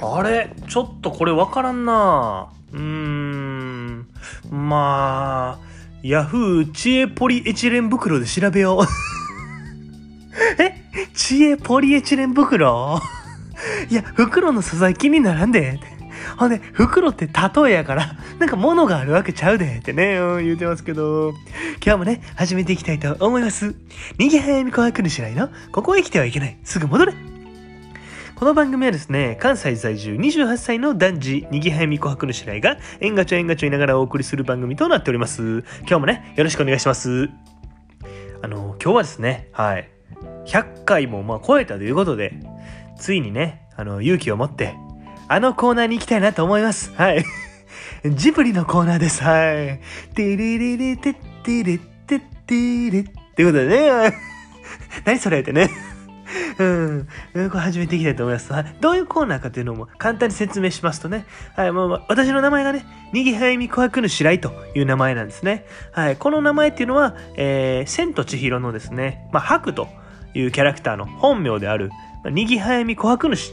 あれ？ちょっとこれわからんなうーん。まあ、ヤフー知恵ポリエチレン袋で調べよう。え？知恵ポリエチレン袋？いや、袋の素材気にならんで。ほんで、袋って例えやから、なんか物があるわけちゃうでってね、言うてますけど、今日もね、始めていきたいと思います。逃げ早み琥珀主来の、ここへ来てはいけない。すぐ戻れ。この番組はですね、関西在住28歳の男児、にぎはやみ琥珀主来が、縁がちょ縁がちょいながらお送りする番組となっております。今日もね、よろしくお願いします。あの、今日はですね、はい、100回もまあ超えたということで、ついにね、あの、勇気を持って、あのコーナーに行きたいなと思います。はい。ジブリのコーナーです。はい。てれれれてってれってってれってことでね、何それってね。うん。これ始めていきたいと思います。はい。どういうコーナーかというのも簡単に説明しますとね。はい。もう、私の名前がね、にぎはやみ琥珀主来という名前なん。ですね。はい。この名前っていうのは、えー、千と千尋のですね、まあ、白というキャラクターの本名である、まあにぎはやみ琥珀主。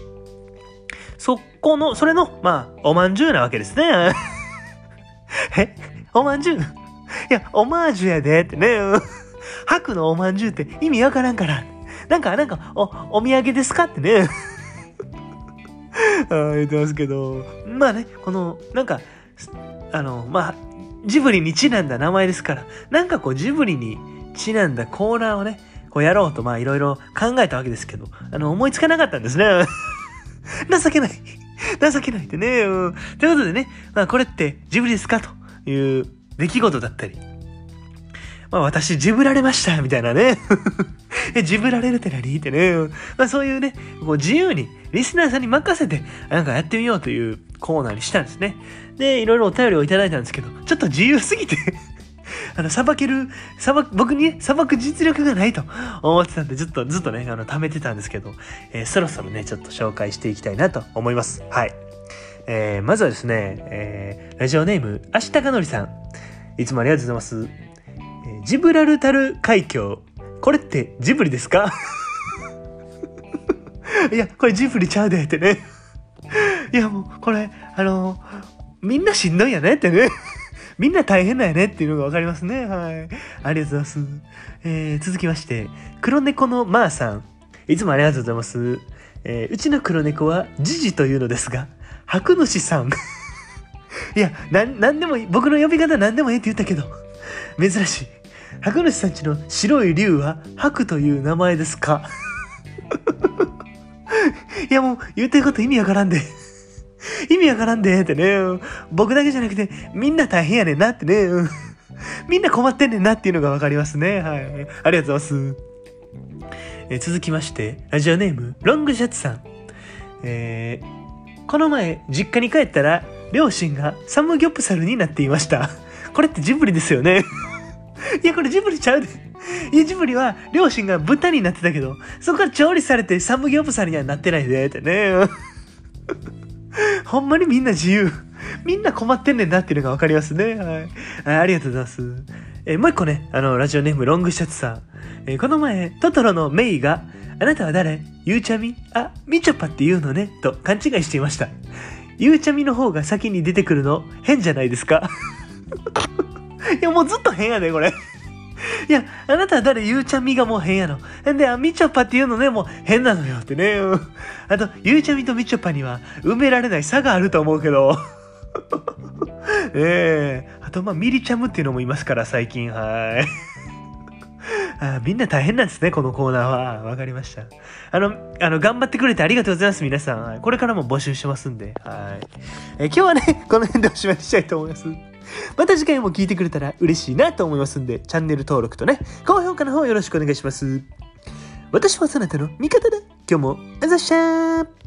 そこの、それの、まあ、おまん。じゅうなわけですね。えおまん。じゅういや、オマージュやでってね。白のおまん。じゅうって意味わからん。から。なんか、なんか、お、お土産ですかってね。あ言ってますけど。まあね、この、なんか、あの、まあ、ジブリにちなんだ名前ですから、なんかこう、ジブリにちなんだコーナーをね、こうやろうと、まあ、いろいろ考えたわけですけど、あの、思いつかなかったんですね。情けない。情けないってね。うんということでね、まあ、これってジブリですかという出来事だったり、まあ、私、ジブられました、みたいなね。ジブられるって何ってね。まあ、そういうね、こう自由に、リスナーさんに任せて、なんかやってみようというコーナーにしたんですね。で、いろいろお便りをいただいたんですけど、ちょっと自由すぎて、あの、裁ける、裁く、僕にね、裁く実力がないと思ってたんで、ずっと、ずっとね、あの、貯めてたんですけど、えーそろそろね、ちょっと紹介していきたいなと思います。はい。えーまずはですね、えーラジオネーム、あしたかのりさん。いつもありがとうございます。えジブラルタル海峡。これってジブリですか？いや、これジブリちゃうでってね。いや、もう、これ、あのみんなしんどいんやねってね。みんな大変だよねっていうのがわかりますね。はい。ありがとうございます。えー続きまして、黒猫のまーさん。いつもありがとうございます。えーうちの黒猫はジジというのですが、白主さん。いや、なん、なんでもいい。僕の呼び方なんでもいいって言ったけど、珍しい。白主さんちの白い竜は白という名前ですか？いやもう言ってること意味わからんで。意味わからんでってね。僕だけじゃなくてみんな大変やねんなってね。みんな困ってんねんなっていうのがわかりますね。はい。ありがとうございます。え続きまして、ラジオネーム、ロングシャツさん。えーこの前、実家に帰ったら、両親がサムギョプサルになっていました。これってジブリですよね。いや、これジブリちゃうで。いや、ジブリは、両親が豚になってたけど、そこから調理されてサムギョプサルにはなってないで、ってね。ほんまにみんな自由。みんな困ってんねんなっていうのがわかりますね。はい。あありがとうございます。えーもう一個ね、あの、ラジオネームロングシャツさん。えーこの前、トトロのメイが、あなたは誰？ゆうちゃみ？あ、みちょぱって言うのねと勘違いしていました。ゆうちゃみの方が先に出てくるの変じゃないですかいや、もうずっと変やね、これ。いや、あなたは誰？ゆうちゃみがもう変やの。で、あ、みちょぱっていうのね、もう変なのよってね。あと、ゆうちゃみとみちょぱには埋められない差があると思うけど。ええあと、まあ、ミリちゃむっていうのもいますから、最近、はい。あみんな大変なんですね、このコーナーは。わかりました。あの、あの、頑張ってくれてありがとうございます、皆さん。これからも募集してますんで。はい。え今日はね、この辺でおしまいにしたいと思います。また次回も聞いてくれたら嬉しいなと思いますんで、チャンネル登録とね、高評価の方よろしくお願いします。私はそなたの味方だ。今日も、あざっしゃー